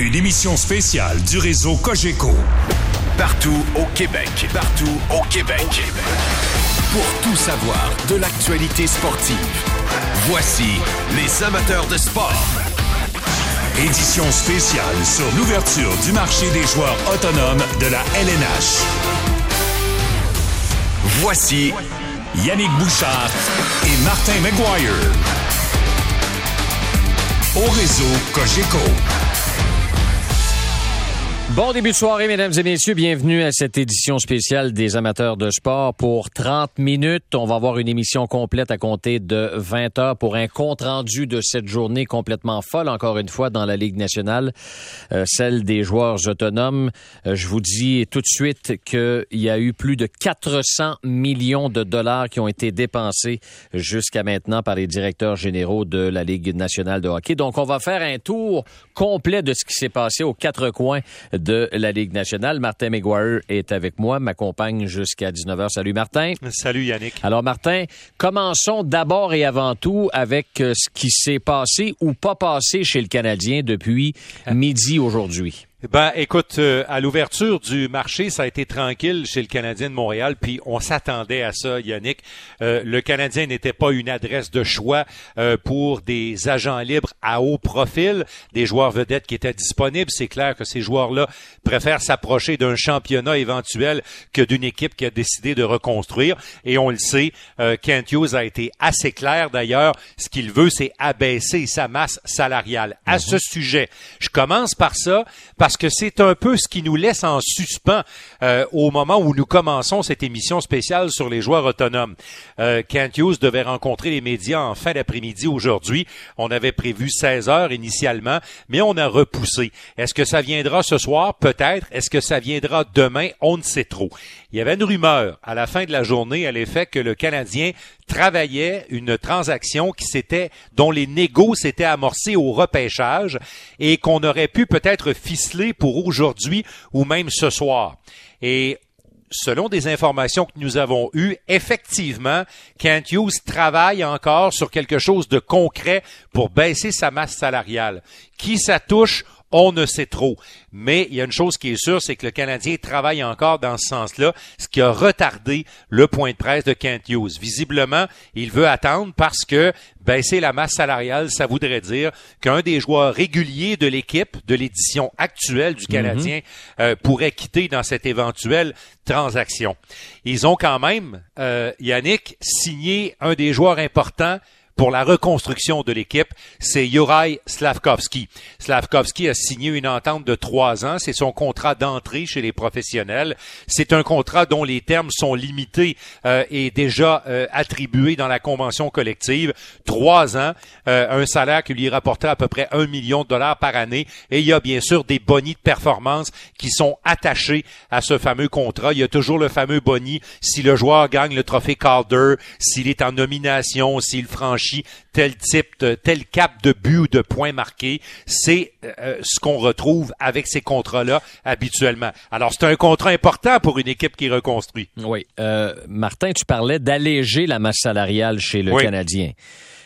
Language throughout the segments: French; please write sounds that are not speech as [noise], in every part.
Une émission spéciale du réseau Cogeco. Partout au Québec. Partout au Québec. Pour tout savoir de l'actualité sportive. Voici les amateurs de sport. Édition spéciale sur l'ouverture du marché des joueurs autonomes de la LNH. Voici Yannick Bouchard et Martin McGuire. Au réseau Cogeco. Bon début de soirée, mesdames et messieurs. Bienvenue à cette édition spéciale des amateurs de sport pour 30 minutes. On va avoir une émission complète à compter de 20 heures pour un compte-rendu de cette journée complètement folle, encore une fois, dans la Ligue nationale, euh, celle des joueurs autonomes. Euh, je vous dis tout de suite qu'il y a eu plus de 400 millions de dollars qui ont été dépensés jusqu'à maintenant par les directeurs généraux de la Ligue nationale de hockey. Donc, on va faire un tour complet de ce qui s'est passé aux quatre coins de la Ligue nationale. Martin McGuire est avec moi, m'accompagne jusqu'à 19h. Salut Martin. Salut Yannick. Alors Martin, commençons d'abord et avant tout avec euh, ce qui s'est passé ou pas passé chez le Canadien depuis midi aujourd'hui. Ben, écoute, euh, à l'ouverture du marché, ça a été tranquille chez le Canadien de Montréal, puis on s'attendait à ça, Yannick. Euh, le Canadien n'était pas une adresse de choix euh, pour des agents libres à haut profil, des joueurs vedettes qui étaient disponibles. C'est clair que ces joueurs-là préfèrent s'approcher d'un championnat éventuel que d'une équipe qui a décidé de reconstruire. Et on le sait, Kent Hughes a été assez clair d'ailleurs. Ce qu'il veut, c'est abaisser sa masse salariale. À ce sujet, je commence par ça parce que c'est un peu ce qui nous laisse en suspens euh, au moment où nous commençons cette émission spéciale sur les joueurs autonomes. Euh, Kent Hughes devait rencontrer les médias en fin d'après-midi aujourd'hui. On avait prévu 16 heures initialement, mais on a repoussé. Est-ce que ça viendra ce soir? Peut-être. Est-ce que ça viendra demain? On ne sait trop. Il y avait une rumeur à la fin de la journée à l'effet que le Canadien travaillait une transaction qui s'était, dont les négos s'étaient amorcés au repêchage et qu'on aurait pu peut-être ficeler pour aujourd'hui ou même ce soir. Et selon des informations que nous avons eues, effectivement, Kent Hughes travaille encore sur quelque chose de concret pour baisser sa masse salariale. Qui ça touche? On ne sait trop. Mais il y a une chose qui est sûre, c'est que le Canadien travaille encore dans ce sens-là, ce qui a retardé le point de presse de Kent Hughes. Visiblement, il veut attendre parce que baisser la masse salariale, ça voudrait dire qu'un des joueurs réguliers de l'équipe, de l'édition actuelle du Canadien, euh, pourrait quitter dans cette éventuelle transaction. Ils ont quand même, euh, Yannick, signé un des joueurs importants pour la reconstruction de l'équipe, c'est Juraj Slavkovski. Slavkovski a signé une entente de trois ans. C'est son contrat d'entrée chez les professionnels. C'est un contrat dont les termes sont limités euh, et déjà euh, attribués dans la convention collective. Trois ans, euh, un salaire qui lui rapporterait à peu près un million de dollars par année. Et il y a bien sûr des bonis de performance qui sont attachés à ce fameux contrat. Il y a toujours le fameux boni si le joueur gagne le trophée Calder, s'il est en nomination, s'il franchit tel type, de, tel cap de but ou de points marqués. C'est euh, ce qu'on retrouve avec ces contrats-là habituellement. Alors, c'est un contrat important pour une équipe qui reconstruit. Oui. Euh, Martin, tu parlais d'alléger la masse salariale chez le Canadien.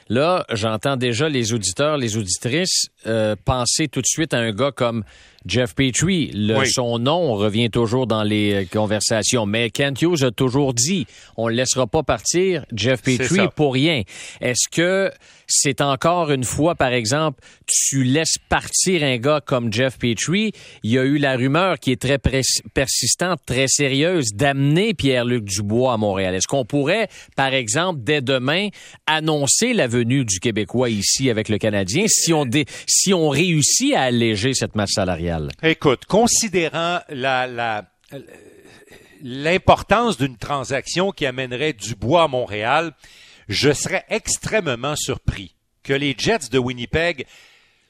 Là, j'entends déjà les auditeurs, les auditrices euh, penser tout de suite à un gars comme Jeff Petrie. Le, Son nom revient toujours dans les euh, conversations. Mais Kent Hughes a toujours dit, on ne laissera pas partir Jeff Petrie pour rien. Est-ce que c'est encore une fois, par exemple, tu laisses partir un gars comme Jeff Petrie, il y a eu la rumeur qui est très persistante, très sérieuse, d'amener Pierre-Luc Dubois à Montréal. Est-ce qu'on pourrait, par exemple, dès demain, annoncer la venue du Québécois ici avec le Canadien si on, si on réussit à alléger cette masse salariale? Écoute, considérant la, la l'importance d'une transaction qui amènerait Dubois à Montréal, je serais extrêmement surpris que les Jets de Winnipeg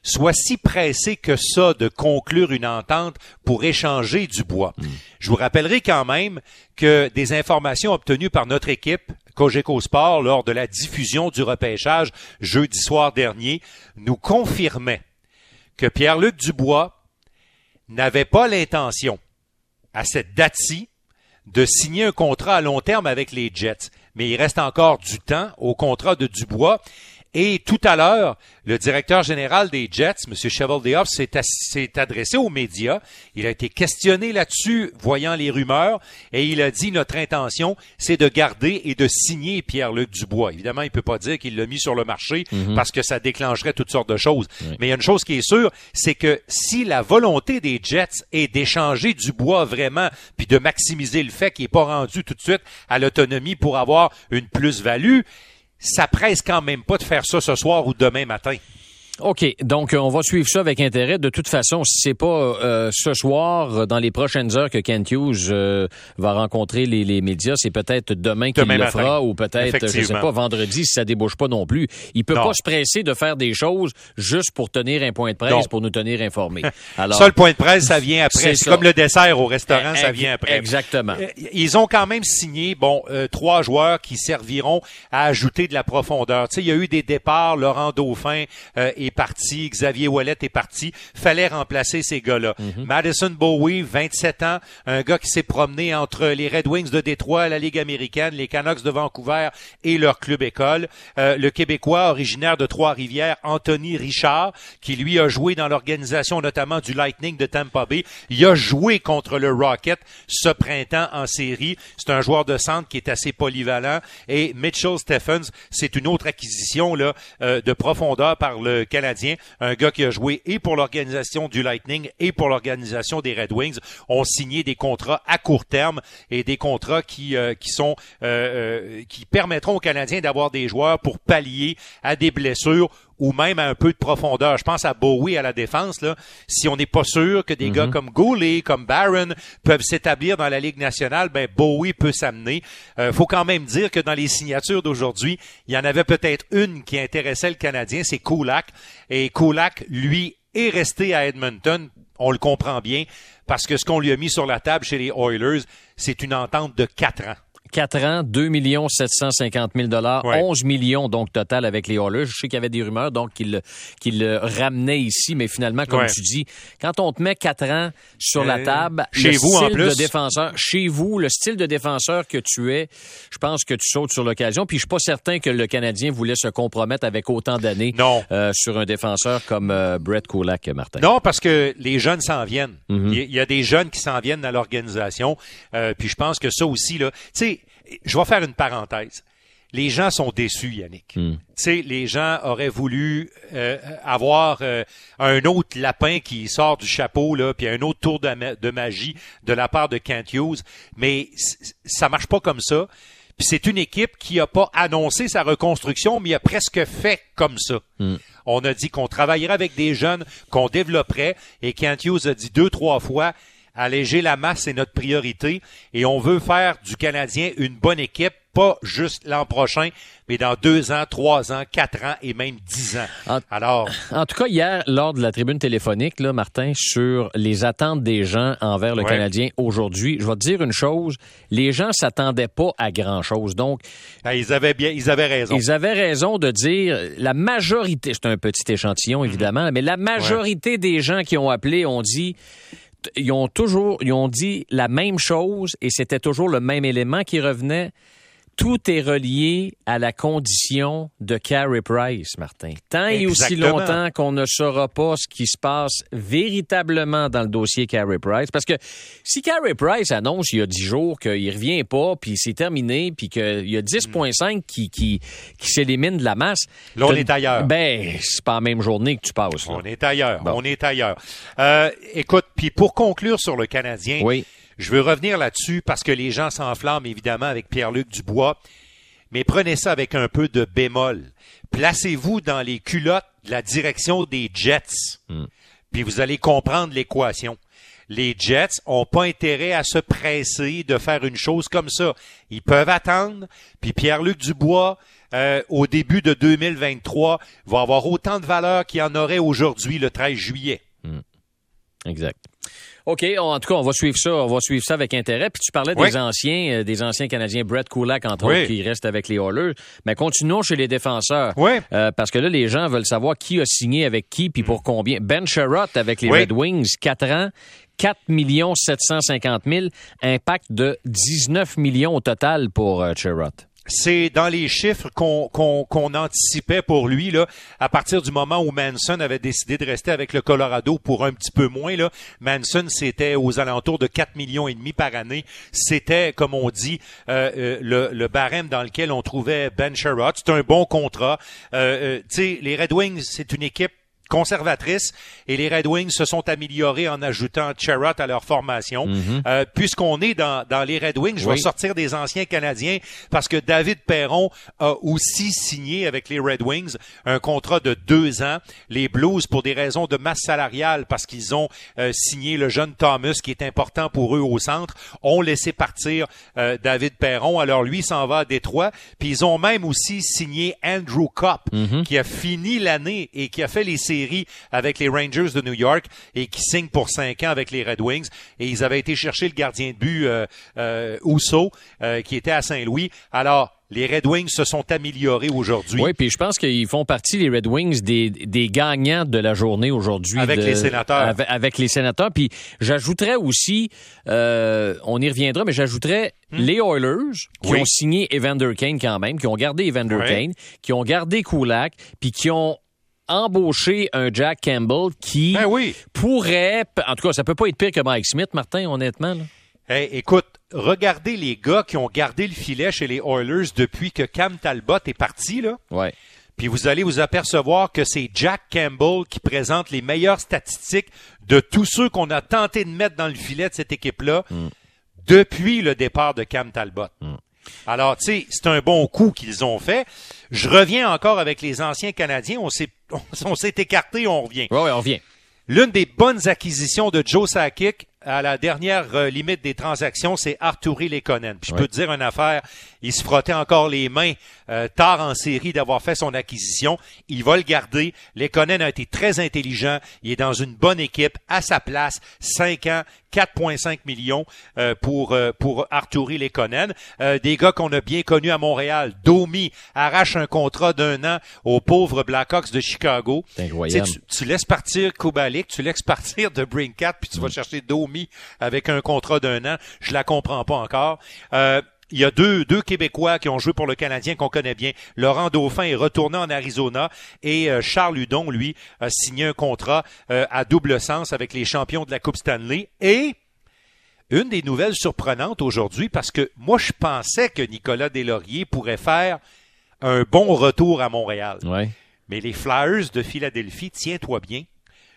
soient si pressés que ça de conclure une entente pour échanger du bois. Hmm. Je vous rappellerai quand même que des informations obtenues par notre équipe Cogeco Sport lors de la diffusion du repêchage jeudi soir dernier nous confirmaient que Pierre-Luc Dubois n'avait pas l'intention, à cette date-ci, de signer un contrat à long terme avec les Jets mais il reste encore du temps au contrat de Dubois. Et tout à l'heure, le directeur général des Jets, M. Chevaldeoff, s'est adressé aux médias. Il a été questionné là-dessus, voyant les rumeurs, et il a dit notre intention, c'est de garder et de signer Pierre-Luc Dubois. Évidemment, il peut pas dire qu'il l'a mis sur le marché Mhm. parce que ça déclencherait toutes sortes de choses. Mais il y a une chose qui est sûre, c'est que si la volonté des Jets est d'échanger Dubois vraiment, puis de maximiser le fait qu'il n'est pas rendu tout de suite à l'autonomie pour avoir une plus-value, ça presse quand même pas de faire ça ce soir ou demain matin. OK, donc euh, on va suivre ça avec intérêt. De toute façon, si c'est pas euh, ce soir, euh, dans les prochaines heures que Kent Hughes euh, va rencontrer les, les médias, c'est peut-être demain qu'il le fera ou peut-être, je sais pas, vendredi si ça débouche pas non plus. Il peut Non. pas se presser de faire des choses juste pour tenir un point de presse, Non. pour nous tenir informés. [laughs] Alors, ça, le point de presse, ça vient après. C'est ça. comme le dessert au restaurant, ça ex- vient après. Exactement. Euh, Ils ont quand même signé, bon, euh, trois joueurs qui serviront à ajouter de la profondeur. Tu sais, il y a eu des départs. Laurent Dauphin euh, est parti, Xavier Ouellet est parti. Fallait remplacer ces gars-là. Madison Bowie, 27 ans, un gars qui s'est promené entre les Red Wings de Détroit, la Ligue américaine, les Canucks de Vancouver et leur club école. Euh, le Québécois originaire de Trois-Rivières, Anthony Richard, qui lui a joué dans l'organisation notamment du Lightning de Tampa Bay. Il a joué contre le Rocket ce printemps en série. C'est un joueur de centre qui est assez polyvalent. Et Mitchell Stephens, c'est une autre acquisition là, euh, de profondeur par le Un gars qui a joué et pour l'organisation du Lightning et pour l'organisation des Red Wings. ont signé des contrats à court terme et des contrats qui, euh, qui sont euh, euh, qui permettront aux Canadiens d'avoir des joueurs pour pallier à des blessures ou même à un peu de profondeur. Je pense à Bowie à la défense. Là. Si on n'est pas sûr que des gars comme Goulet, comme Barron peuvent s'établir dans la Ligue nationale, ben Bowie peut s'amener. Euh, faut quand même dire que dans les signatures d'aujourd'hui, il y en avait peut-être une qui intéressait le Canadien, c'est Kulak. Et Kulak, lui, est resté à Edmonton. On le comprend bien parce que ce qu'on lui a mis sur la table chez les Oilers, c'est une entente de quatre ans. 4 ans, 2 750 000 dollars, Ouais. 11 millions donc total avec les Oilers. Je sais qu'il y avait des rumeurs donc qu'il le- le ramenait ici, mais finalement, comme Ouais. tu dis, quand on te met 4 ans sur la Euh, table, chez le vous, en style plus. de défenseur, chez vous, le style de défenseur que tu es, je pense que tu sautes sur l'occasion. Puis je suis pas certain que le Canadien voulait se compromettre avec autant d'années Non. euh, sur un défenseur comme euh, Brett Kulak, Martin. Non, parce que les jeunes s'en viennent. Mhm. Il y y a des jeunes qui s'en viennent dans l'organisation. Euh, puis je pense que ça aussi, là, tu sais, je vais faire une parenthèse. Les gens sont déçus, Yannick. Hmm. Tu sais, les gens auraient voulu euh, avoir euh, un autre lapin qui sort du chapeau, là, puis un autre tour de, ma- de magie de la part de Kent Hughes. Mais ça marche pas comme ça. Puis c'est une équipe qui a pas annoncé sa reconstruction, mais a presque fait comme ça. On a dit qu'on travaillerait avec des jeunes, qu'on développerait, et Kent Hughes a dit deux, trois fois, alléger la masse, c'est notre priorité, et on veut faire du Canadien une bonne équipe, pas juste l'an prochain, mais dans deux ans, trois ans, quatre ans et même dix ans. En- Alors, En tout cas, hier, lors de la tribune téléphonique, là, Martin, sur les attentes des gens envers le Ouais. Canadien aujourd'hui, je vais te dire une chose, les gens s'attendaient pas à grand-chose. Donc, ben, ils avaient bien, ils avaient raison. ils avaient raison de dire, la majorité, c'est un petit échantillon Mhm. évidemment, mais la majorité des gens qui ont appelé ont dit, ils ont toujours, ils ont dit la même chose et c'était toujours le même élément qui revenait. Tout est relié à la condition de Carey Price, Martin. Tant et aussi longtemps qu'on ne saura pas ce qui se passe véritablement dans le dossier Carey Price, parce que si Carey Price annonce il y a 10 jours qu'il revient pas, puis c'est terminé, puis qu'il y a 10,5 qui, qui, qui s'élimine de la masse. Là, on est ailleurs. Ben, c'est pas la même journée que tu passes. là. On est ailleurs. Bon. On est ailleurs. Euh, écoute, puis pour conclure sur le Canadien, Oui. Je veux revenir là-dessus parce que les gens s'enflamment évidemment avec Pierre-Luc Dubois, mais prenez ça avec un peu de bémol. Placez-vous dans les culottes de la direction des Jets, puis vous allez comprendre l'équation. Les Jets ont pas intérêt à se presser de faire une chose comme ça. Ils peuvent attendre, puis Pierre-Luc Dubois, euh, au début de 2023, va avoir autant de valeur qu'il y en aurait aujourd'hui, le 13 juillet. Exact. OK, on- en tout cas, on va suivre ça, on va suivre ça avec intérêt. Puis tu parlais Oui. des anciens, euh, des anciens Canadiens, Brett Kulak entre Oui. autres, qui restent avec les Oilers. Mais continuons chez les défenseurs. Oui. Euh, parce que là, les gens veulent savoir qui a signé avec qui puis pour combien. Ben Sherrott avec les. Red Wings, 4 ans, 4 750 000, impact de 19 millions au total pour euh, Sherrott. C'est dans les chiffres qu'on anticipait pour lui là à partir du moment où Manson avait décidé de rester avec le Colorado pour un petit peu moins là. Manson c'était aux alentours de 4 millions et demi par année. C'était comme on dit euh, euh, le, le, barème dans lequel on trouvait Ben Sherrod. C'est un bon contrat. Euh, sais les Red Wings c'est une équipe conservatrice et les Red Wings se sont améliorés en ajoutant Charrot à leur formation. Mhm. euh, Puisqu'on est dans, dans les Red Wings, je vais sortir des anciens Canadiens parce que David Perron a aussi signé avec les Red Wings un contrat de deux ans. Les Blues, pour des raisons de masse salariale, parce qu'ils ont euh, signé le jeune Thomas, qui est important pour eux au centre, ont laissé partir euh, David Perron. Alors lui s'en va à Détroit. Puis ils ont même aussi signé Andrew Kopp, Mhm. qui a fini l'année et qui a fait les séries avec les Rangers de New York et qui signe pour cinq ans avec les Red Wings. Et ils avaient été chercher le gardien de but euh, euh, Ousso, euh, qui était à Saint-Louis. Alors, les Red Wings se sont améliorés aujourd'hui. Oui, puis je pense qu'ils font partie, les Red Wings, des, des gagnants de la journée aujourd'hui. Avec de- les sénateurs. Avec, avec les sénateurs. Puis j'ajouterais aussi, euh, on y reviendra, mais j'ajouterais les Oilers, qui Hmm. Oui. ont signé Evander Kane quand même, qui ont gardé Evander. Kane, qui ont gardé Kulak, puis qui ont embauché un Jack Campbell qui Ben oui. pourrait, en tout cas, ça peut pas être pire que Mike Smith, Martin, honnêtement. là. Hey, écoute, regardez les gars qui ont gardé le filet chez les Oilers depuis que Cam Talbot est parti, là. Ouais. Puis vous allez vous apercevoir que c'est Jack Campbell qui présente les meilleures statistiques de tous ceux qu'on a tenté de mettre dans le filet de cette équipe-là depuis le départ de Cam Talbot. Alors, tu sais, c'est un bon coup qu'ils ont fait. Je reviens encore avec les anciens Canadiens. On s'est, [laughs] on s'est écarté, on revient. Ouais, on revient. L'une des bonnes acquisitions de Joe Sakic à la dernière euh, limite des transactions, c'est Arturi Lekonen. Puis je Ouais. peux te dire une affaire, il se frottait encore les mains euh, tard en série d'avoir fait son acquisition. Il va le garder. Lekonen a été très intelligent. Il est dans une bonne équipe, à sa place, 5 ans, 4,5 millions euh, pour euh, pour Arturi Lekonen. Euh, des gars qu'on a bien connus à Montréal. Domi arrache un contrat d'un an aux pauvres Blackhawks de Chicago. Incroyable. Tu laisses partir Kubalik, tu laisses [laughs] partir de Brinkat, puis tu vas chercher Domi avec un contrat d'un an. Je la comprends pas encore. Euh, il y a deux, deux Québécois qui ont joué pour le Canadien qu'on connaît bien. Laurent Dauphin est retourné en Arizona et euh, Charles Hudon, lui, a signé un contrat euh, à double sens avec les champions de la Coupe Stanley. Et une des nouvelles surprenantes aujourd'hui, parce que moi, je pensais que Nicolas Deslauriers pourrait faire un bon retour à Montréal. Ouais. Mais les Flyers de Philadelphie, tiens-toi bien,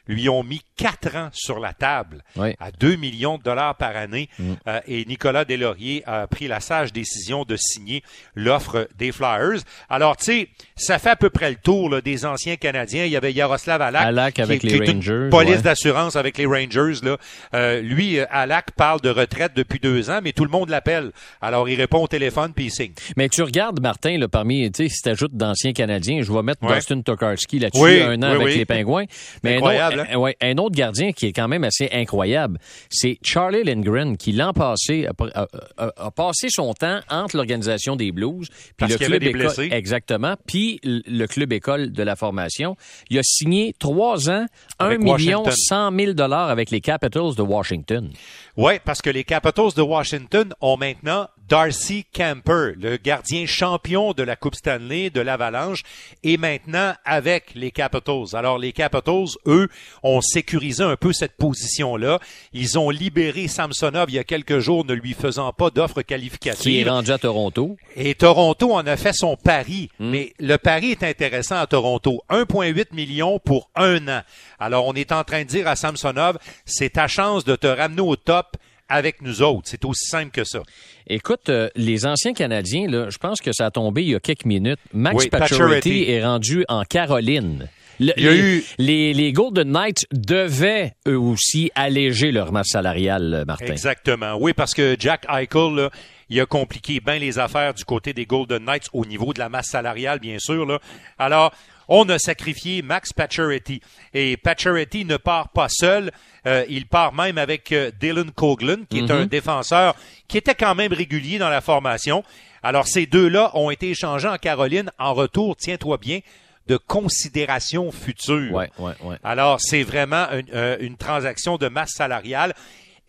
lui ont mis quatre ans sur la table à 2 millions de dollars par année. Mm. Euh, et Nicolas Deslauriers a pris la sage décision de signer l'offre des Flyers. Alors, tu sais, ça fait à peu près le tour là, des anciens Canadiens. Il y avait Yaroslav Alak, avec les qui est une Rangers, police ouais. d'assurance avec les Rangers. Là. Euh, lui, euh, Alak parle de retraite depuis deux ans, mais tout le monde l'appelle. Alors, il répond au téléphone puis il signe. Mais tu regardes, Martin, là, parmi, tu sais, si t'ajoutes d'anciens Canadiens, je vais mettre Ouais. Dustin Tokarski là-dessus, Oui, un an oui, avec oui. les Pingouins. Mais incroyable, ouais, un autre gardien qui est quand même assez incroyable, c'est Charlie Lindgren, qui l'an passé a, a- a- a passé son temps entre l'organisation des Blues, puis le avait club des école, blessés. exactement, puis le club école de la formation. Il a signé trois ans, un million cent mille dollars avec les Capitals de Washington. Oui, parce que les Capitals de Washington ont maintenant Darcy Camper, le gardien champion de la Coupe Stanley de l'Avalanche, et maintenant avec les Capitals. Alors les Capitals, eux, ont sécurisé un peu cette position-là. Ils ont libéré Samsonov il y a quelques jours, ne lui faisant pas d'offre Qui est qualificative. rendu à Toronto. Et Toronto en a fait son pari. Hmm. Mais le pari est intéressant à Toronto. 1,8 million pour un an. Alors, on est en train de dire à Samsonov, c'est ta chance de te ramener au top avec nous autres. C'est aussi simple que ça. Écoute, euh, les anciens Canadiens, là, je pense que ça a tombé il y a quelques minutes. Max Oui, Pacioretty est rendu en Caroline. Le- Il y a les, eu- les, les Golden Knights devaient eux aussi alléger leur masse salariale, euh, Martin. Exactement. Oui, parce que Jack Eichel, là, il a compliqué bien les affaires du côté des Golden Knights au niveau de la masse salariale, bien sûr. Là. Alors, on a sacrifié Max Pacioretty. Et Pacioretty ne part pas seul. Euh, il part même avec euh, Dylan Coughlin, qui est un défenseur qui était quand même régulier dans la formation. Alors, ces deux-là ont été échangés en Caroline en retour, tiens-toi bien, de considération future. Ouais, ouais, ouais. Alors, c'est vraiment une, euh, une transaction de masse salariale.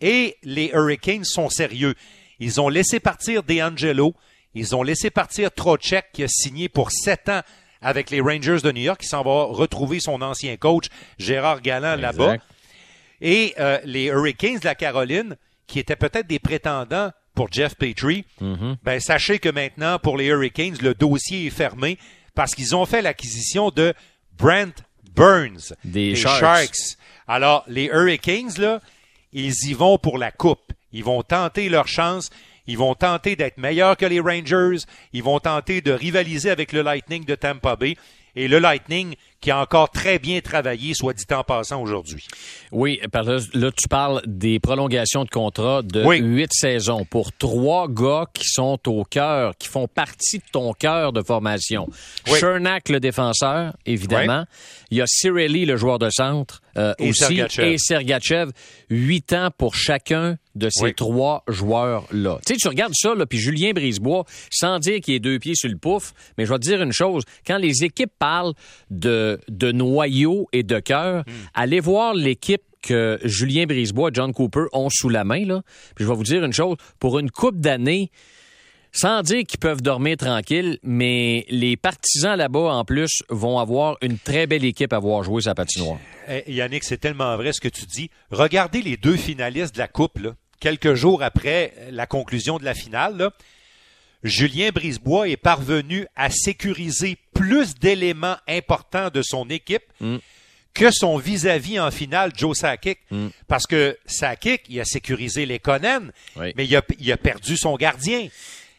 Et les Hurricanes sont sérieux. Ils ont laissé partir DeAngelo. Ils ont laissé partir Trocheck, qui a signé pour sept ans avec les Rangers de New York, qui s'en va retrouver son ancien coach, Gérard Galland, là-bas. Et euh, les Hurricanes de la Caroline, qui étaient peut-être des prétendants pour Jeff Petrie, Mhm. ben, sachez que maintenant, pour les Hurricanes, le dossier est fermé parce qu'ils ont fait l'acquisition de Brent Burns Des Sharks. Alors, les Hurricanes, là, ils y vont pour la coupe. Ils vont tenter leur chance. Ils vont tenter d'être meilleurs que les Rangers. Ils vont tenter de rivaliser avec le Lightning de Tampa Bay. Et le Lightning qui a encore très bien travaillé, soit dit en passant aujourd'hui. Oui, par là, là, tu parles des prolongations de contrat de Oui. huit saisons pour trois gars qui sont au cœur, qui font partie de ton cœur de formation. Oui. Chernak, le défenseur, évidemment. Il y a Cirelli, le joueur de centre, euh, Et aussi. Sergachev. Et Sergachev. Huit ans pour chacun de ces Oui. trois joueurs-là. Tu sais, tu regardes ça, là, puis Julien Brisebois, sans dire qu'il est deux pieds sur le pouf, mais je vais te dire une chose. Quand les équipes parlent de, de noyau et de cœur, Hmm. allez voir l'équipe que Julien Brisebois et John Cooper ont sous la main, là. Puis je vais vous dire une chose. Pour une coupe d'années, sans dire qu'ils peuvent dormir tranquille, mais les partisans là-bas, en plus, vont avoir une très belle équipe à voir jouer sa patinoire. Eh, Yannick, c'est tellement vrai ce que tu dis. Regardez les deux finalistes de la Coupe, là, quelques jours après la conclusion de la finale. là. Julien Brisebois est parvenu à sécuriser plus d'éléments importants de son équipe que son vis-à-vis en finale, Joe Sakic. Parce que Sakic, il a sécurisé les Conan, Oui. mais il a, il a perdu son gardien.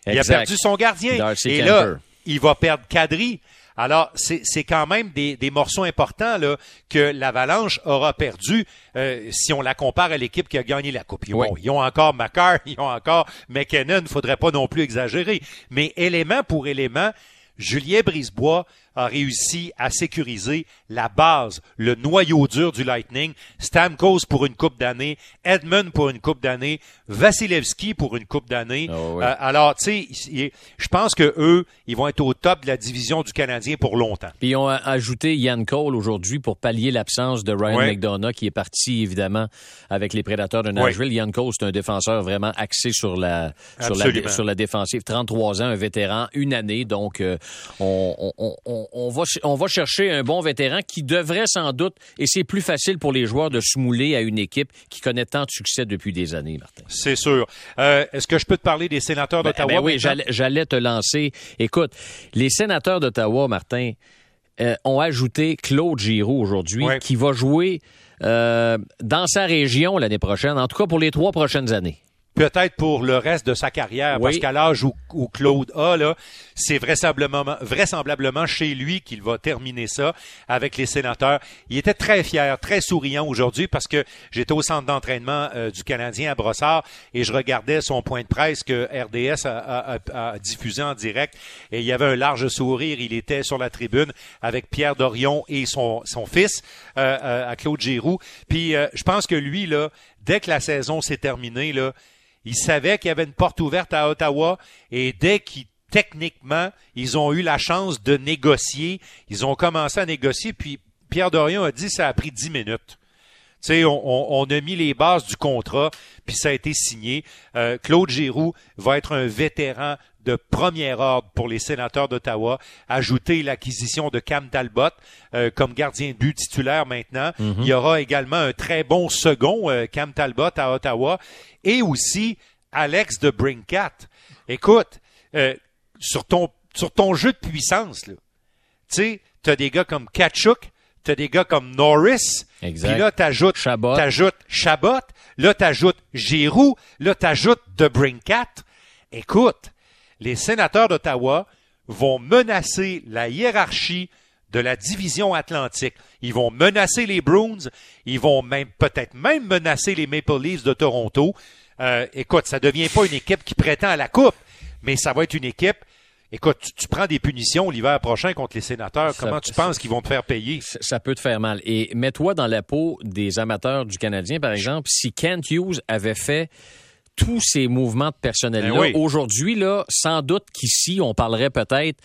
Il a perdu son gardien. Darcy Et Kemper. là, il va perdre Kadri. Alors, c'est quand même des, des morceaux importants là, que l'Avalanche aura perdu euh, si on la compare à l'équipe qui a gagné la Coupe. Ils, Oui. ont, ils ont encore Macar, [laughs] ils ont encore McKinnon, il ne faudrait pas non plus exagérer. Mais élément pour élément, Julien Brisebois a réussi à sécuriser la base, le noyau dur du Lightning. Stamkos pour une coupe d'année, Edmund pour une coupe d'année, Vasilevski pour une coupe d'année. Oh oui. Euh, alors, tu sais, je pense que eux, ils vont être au top de la division du Canadien pour longtemps. Puis ils ont ajouté Ian Cole aujourd'hui pour pallier l'absence de Ryan. McDonough qui est parti évidemment avec les Prédateurs de Nashville. Ian Cole, c'est un défenseur vraiment axé sur la sur la, sur la défensive. 33 ans, un vétéran, une année. Donc euh, on, on, on, on va ch- on va chercher un bon vétéran qui devrait sans doute et c'est plus facile pour les joueurs de se mouler à une équipe qui connaît tant de succès depuis des années, Martin. C'est sûr. Euh, Est-ce que je peux te parler des sénateurs Ben, d'Ottawa? ben oui, j'allais, j'allais te lancer. Écoute, les sénateurs d'Ottawa, Martin, euh, ont ajouté Claude Giroux aujourd'hui, Ouais. qui va jouer euh, dans sa région l'année prochaine, en tout cas pour les trois prochaines années. Peut-être pour le reste de sa carrière, parce qu'à l'âge où, où Claude a, là, c'est vraisemblablement, vraisemblablement chez lui qu'il va terminer ça avec les sénateurs. Il était très fier, très souriant aujourd'hui parce que j'étais au centre d'entraînement euh, du Canadien à Brossard et je regardais son point de presse que RDS a, a- a- a diffusé en direct et il y avait un large sourire. Il était sur la tribune avec Pierre Dorion et son, son fils euh, euh, à Claude Giroux. Puis euh, je pense que lui, là, dès que la saison s'est terminée, là, il savait qu'il y avait une porte ouverte à Ottawa et dès qu'ils techniquement, ils ont eu la chance de négocier, ils ont commencé à négocier, puis Pierre Dorion a dit ça a pris dix minutes. Tu sais, on a mis les bases du contrat, puis ça a été signé. Euh, Claude Giroux va être un vétéran de premier ordre pour les sénateurs d'Ottawa. Ajouter l'acquisition de Cam Talbot euh, comme gardien de but titulaire maintenant. Il y aura également un très bon second, euh, Cam Talbot à Ottawa. Et aussi Alex de Brinkat. Écoute, euh, sur, ton, sur ton jeu de puissance, tu sais, t'as des gars comme Kachuk, t'as des gars comme Norris, puis là, t'ajoutes Chabot. t'ajoutes Chabot, là, t'ajoutes Giroux, là, t'ajoutes De Brinkat. Écoute, les sénateurs d'Ottawa vont menacer la hiérarchie de la division atlantique. Ils vont menacer les Bruins, ils vont même peut-être même menacer les Maple Leafs de Toronto. Euh, écoute, ça devient pas une équipe qui prétend à la coupe, mais ça va être une équipe. Écoute, tu, tu prends des punitions l'hiver prochain contre les sénateurs. Ça- Comment tu penses qu'ils vont te faire payer? Ça- Ça peut te faire mal. Et mets-toi dans la peau des amateurs du Canadien, par exemple, si Kent Hughes avait fait tous ces mouvements de personnel-là, Ben oui. aujourd'hui, là, sans doute qu'ici, on parlerait peut-être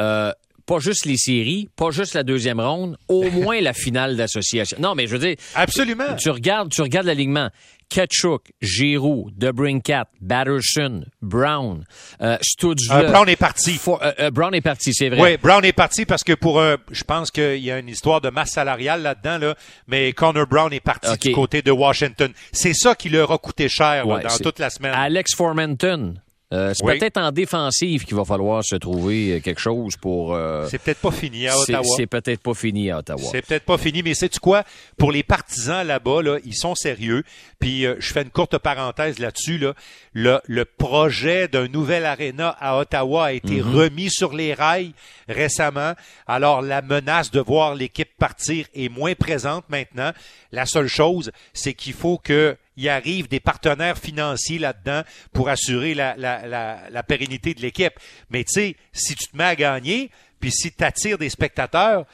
euh, pas juste les séries, pas juste la deuxième ronde, au [laughs] moins la finale d'association. Non, mais je veux dire, Absolument. tu regardes, tu regardes l'alignement. Ketchuk, Giroux, DeBrincat, Batterson, Brown, euh, euh, Brown est parti. Euh, Brown est parti, c'est vrai. Oui, Brown est parti parce que pour un, je pense qu'il y a une histoire de masse salariale là-dedans, là, mais Connor Brown est parti du côté de Washington. C'est ça qui leur a coûté cher dans toute la semaine. Alex Formenton, euh, c'est peut-être en défensive qu'il va falloir se trouver euh, quelque chose pour. Euh, c'est peut-être pas fini à Ottawa. C'est peut-être pas fini à Ottawa. C'est peut-être pas fini, mais sais-tu quoi? Pour les partisans là-bas, là, ils sont sérieux. Puis je fais une courte parenthèse là-dessus. Là. Le, le projet d'un nouvel aréna à Ottawa a été mhm. remis sur les rails récemment. Alors la menace de voir l'équipe partir est moins présente maintenant. La seule chose, c'est qu'il faut que il arrive des partenaires financiers là-dedans pour assurer la, la, la, la pérennité de l'équipe. Mais tu sais, si tu te mets à gagner, puis si tu attires des spectateurs,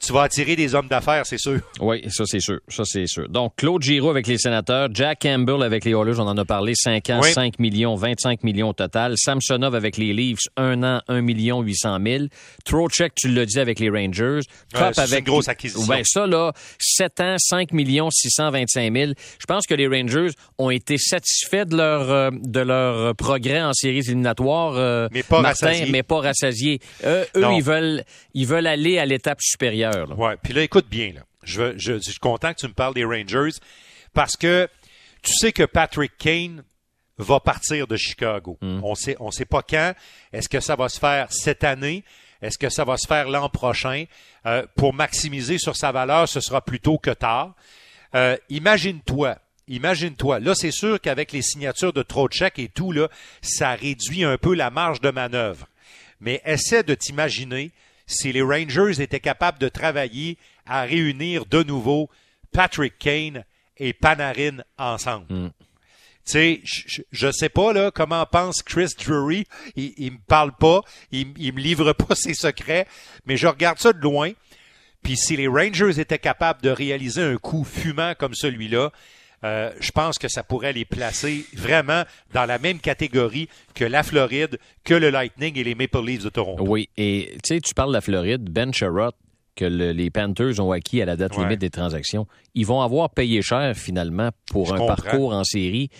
tu vas attirer des hommes d'affaires, c'est sûr. Oui, ça c'est sûr. Ça c'est sûr. Donc Claude Giroux avec les sénateurs, Jack Campbell avec les Oilers, on en a parlé, 5 ans, 5 millions, 25 millions au total. Samsonov avec les Leafs, 1 an, 1 million 800 000. Trocheck, tu l'as dit avec les Rangers. Cup avec une grosse acquisition. Ben ça là, 7 ans, 5 millions 625 000. Je pense que les Rangers ont été satisfaits de leur euh, de leur progrès en séries éliminatoires. Euh, mais pas rassasiés. Mais pas rassasiés. eux, ils veulent ils veulent aller à l'étape supérieure. Ouais. Puis là, écoute bien. Là. Je, je, suis content que tu me parles des Rangers parce que tu sais que Patrick Kane va partir de Chicago. Hmm. On sait, on sait pas quand. Est-ce que ça va se faire cette année? Est-ce que ça va se faire l'an prochain? Euh, pour maximiser sur sa valeur, ce sera plutôt que tard. Euh, imagine-toi, imagine-toi. Là, c'est sûr qu'avec les signatures de Trocheck et tout, là, ça réduit un peu la marge de manœuvre. Mais essaie de t'imaginer si les Rangers étaient capables de travailler à réunir de nouveau Patrick Kane et Panarin ensemble. Hmm. Tu sais, je ne sais pas là comment pense Chris Drury. Il, il me parle pas, il, il me livre pas [laughs] ses secrets, mais je regarde ça de loin. Puis si les Rangers étaient capables de réaliser un coup fumant comme celui-là, euh, je pense que ça pourrait les placer vraiment dans la même catégorie que la Floride, que le Lightning et les Maple Leafs de Toronto. Oui, et tu sais, tu parles de la Floride, Ben Sherrod, que les Panthers ont acquis à la date limite des transactions, ils vont avoir payé cher finalement pour un parcours en série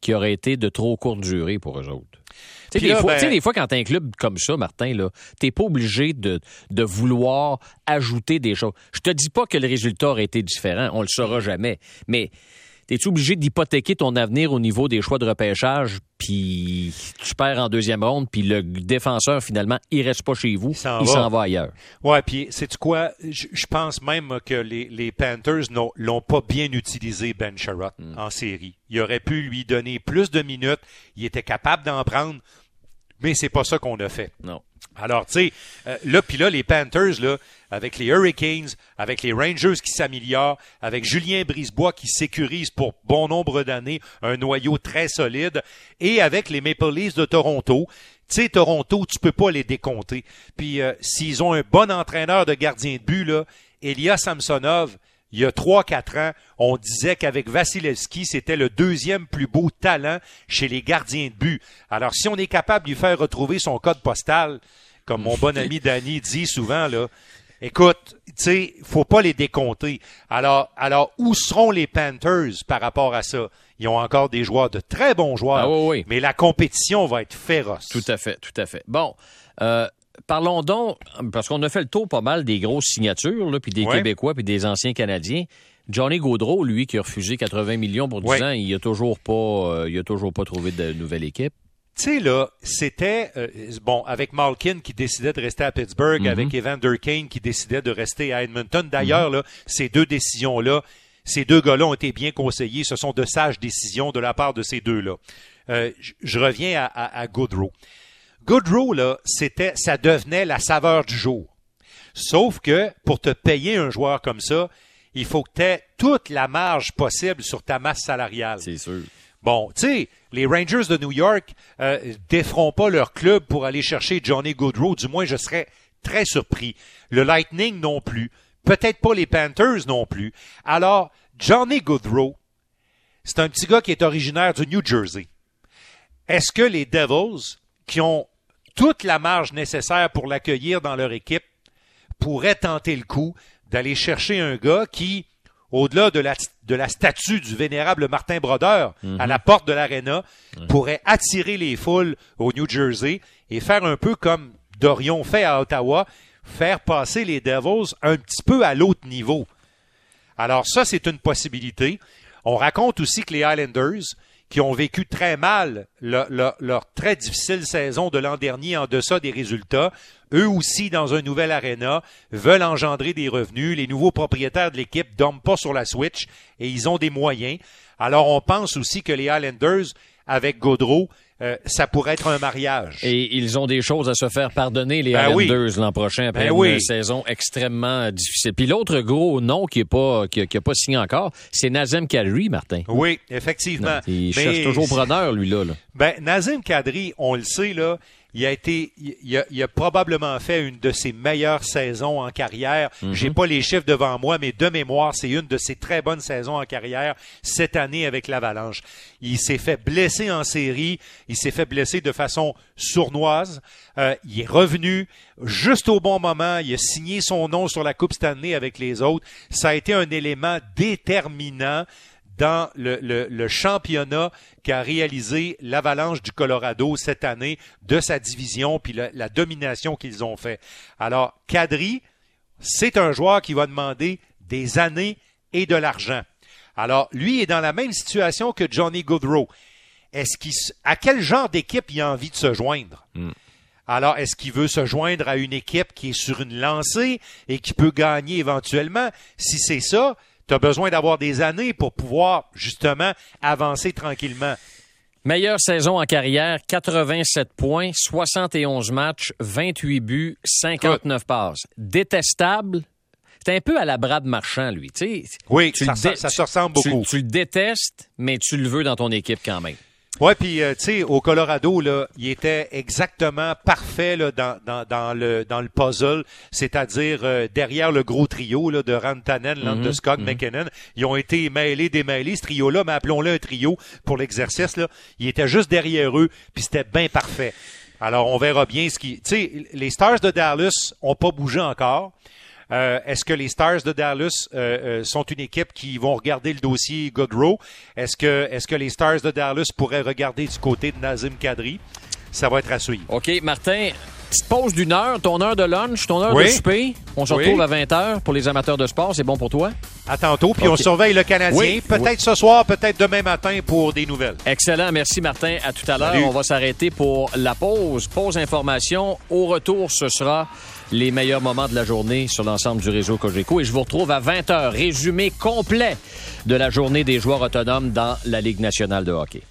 qui aurait été de trop courte durée pour eux autres. Tu sais, des, fois, ben... des fois, quand t'as un club comme ça, Martin, là, t'es pas obligé de, de vouloir ajouter des choses. Je te dis pas que le résultat aurait été différent, on le saura jamais, mais T'es-tu obligé d'hypothéquer ton avenir au niveau des choix de repêchage, puis tu perds en deuxième ronde, puis le défenseur, finalement, il reste pas chez vous, il s'en va. ailleurs? Ouais, puis sais-tu quoi? Je pense même que les, les Panthers l'ont pas bien utilisé, Ben Sherrod, hmm. en série. Il aurait pu lui donner plus de minutes, il était capable d'en prendre, mais c'est pas ça qu'on a fait. Non. Alors, tu sais, euh, là, puis là, les Panthers, là, avec les Hurricanes, avec les Rangers qui s'améliorent, avec Julien Brisebois qui sécurise pour bon nombre d'années un noyau très solide, et avec les Maple Leafs de Toronto. Tu sais, Toronto, tu peux pas les décompter. Puis euh, s'ils ont un bon entraîneur de gardien de but, là, Elia Samsonov, il y a trois, quatre ans, on disait qu'avec Vasilevski, c'était le deuxième plus beau talent chez les gardiens de but. Alors, si on est capable de lui faire retrouver son code postal, comme mon bon ami Danny dit souvent, là, écoute, tu sais, faut pas les décompter. Alors, alors, où seront les Panthers par rapport à ça? Ils ont encore des joueurs, de très bons joueurs. Ah mais la compétition va être féroce. Tout à fait, tout à fait. Bon, euh, parlons donc, parce qu'on a fait le tour pas mal des grosses signatures, puis des Québécois, puis des anciens Canadiens. Johnny Gaudreau, lui, qui a refusé 80 millions pour 10 ans, il a toujours pas, euh, il a toujours pas trouvé de nouvelle équipe. Tu sais, là, c'était, euh, bon, avec Malkin qui décidait de rester à Pittsburgh, mm-hmm. avec Evander Kane qui décidait de rester à Edmonton. D'ailleurs, mm-hmm. là, ces deux décisions-là, ces deux gars-là ont été bien conseillés. Ce sont de sages décisions de la part de ces deux-là. Euh, je reviens à, à, à Goodrow. Goodrow, là, c'était, ça devenait la saveur du jour. Sauf que pour te payer un joueur comme ça, il faut que tu aies toute la marge possible sur ta masse salariale. C'est sûr. Bon, tu sais, les Rangers de New York euh, déferont pas leur club pour aller chercher Johnny Goodrow. Du moins, je serais très surpris. Le Lightning non plus. Peut-être pas les Panthers non plus. Alors, Johnny Goodrow, c'est un petit gars qui est originaire du New Jersey. Est-ce que les Devils, qui ont toute la marge nécessaire pour l'accueillir dans leur équipe, pourrait tenter le coup d'aller chercher un gars qui, au-delà de la, de la statue du vénérable Martin Brodeur à la porte de l'aréna, pourrait attirer les foules au New Jersey et faire un peu comme Dorion fait à Ottawa, faire passer les Devils un petit peu à l'autre niveau. Alors ça, c'est une possibilité. On raconte aussi que les Islanders, qui ont vécu très mal leur, très difficile saison de l'an dernier en deçà des résultats, eux aussi dans un nouvel aréna, veulent engendrer des revenus. Les nouveaux propriétaires de l'équipe dorment pas sur la Switch et ils ont des moyens. Alors on pense aussi que les Islanders, avec Gaudreau, euh, ça pourrait être un mariage. Et ils ont des choses à se faire pardonner, les Ben oui. L'an prochain, après Ben une oui. saison extrêmement difficile. Puis l'autre gros nom qui est pas qui a, qui a pas signé encore, c'est Nazem Kadri, Martin. Oui, effectivement. Il Mais- cherche toujours preneur, lui, là. Ben, Nazim Kadri, on le sait, là, il a été, il a, il a probablement fait une de ses meilleures saisons en carrière. J'ai pas les chiffres devant moi, mais de mémoire, c'est une de ses très bonnes saisons en carrière cette année avec l'Avalanche. Il s'est fait blesser en série, il s'est fait blesser de façon sournoise. Euh, il est revenu juste au bon moment. Il a signé son nom sur la Coupe Stanley avec les autres. Ça a été un élément déterminant dans le, le- le championnat qu'a réalisé l'Avalanche du Colorado cette année de sa division puis la, la domination qu'ils ont fait. Alors, Kadri, c'est un joueur qui va demander des années et de l'argent. Alors, lui est dans la même situation que Johnny Goodrow. Est-ce qu'il, à quel genre d'équipe il a envie de se joindre? Alors, est-ce qu'il veut se joindre à une équipe qui est sur une lancée et qui peut gagner éventuellement? Si c'est ça, tu as besoin d'avoir des années pour pouvoir justement avancer tranquillement. Meilleure saison en carrière, 87 points, 71 matchs, 28 buts, 59 passes. Détestable. C'est un peu à la Brad Marchand, lui. Oui, tu ça, ça- se ressemble tu- beaucoup. Tu, le détestes, mais tu le veux dans ton équipe quand même. Ouais, puis euh, tu sais, au Colorado là, il était exactement parfait là, dans, dans, dans le dans le puzzle, c'est-à-dire euh, derrière le gros trio là, de Rantanen, Landeskog, McKinnon, ils ont été mêlés, démêlés ce trio-là, mais appelons-le un trio pour l'exercice là. Il était juste derrière eux, puis c'était bien parfait. Alors on verra bien ce qui, tu sais, les Stars de Dallas ont pas bougé encore. Euh, Est-ce que les Stars de Dallas euh, euh, sont une équipe qui vont regarder le dossier Godrow? Est-ce que, est-ce que les Stars de Dallas pourraient regarder du côté de Nazim Kadri? Ça va être à suivre. OK, Martin, petite pause d'une heure, ton heure de lunch, ton heure Oui. de souper. On se Oui. retrouve à 20h pour les amateurs de sport. C'est bon pour toi? À tantôt, puis on surveille le Canadien. Oui. Peut-être ce soir, peut-être demain matin pour des nouvelles. Excellent. Merci, Martin. À tout à l'heure. On va s'arrêter pour la pause. Pause information. Au retour, ce sera les meilleurs moments de la journée sur l'ensemble du réseau Cogeco. Et je vous retrouve à 20h. Résumé complet de la journée des joueurs autonomes dans la Ligue nationale de hockey.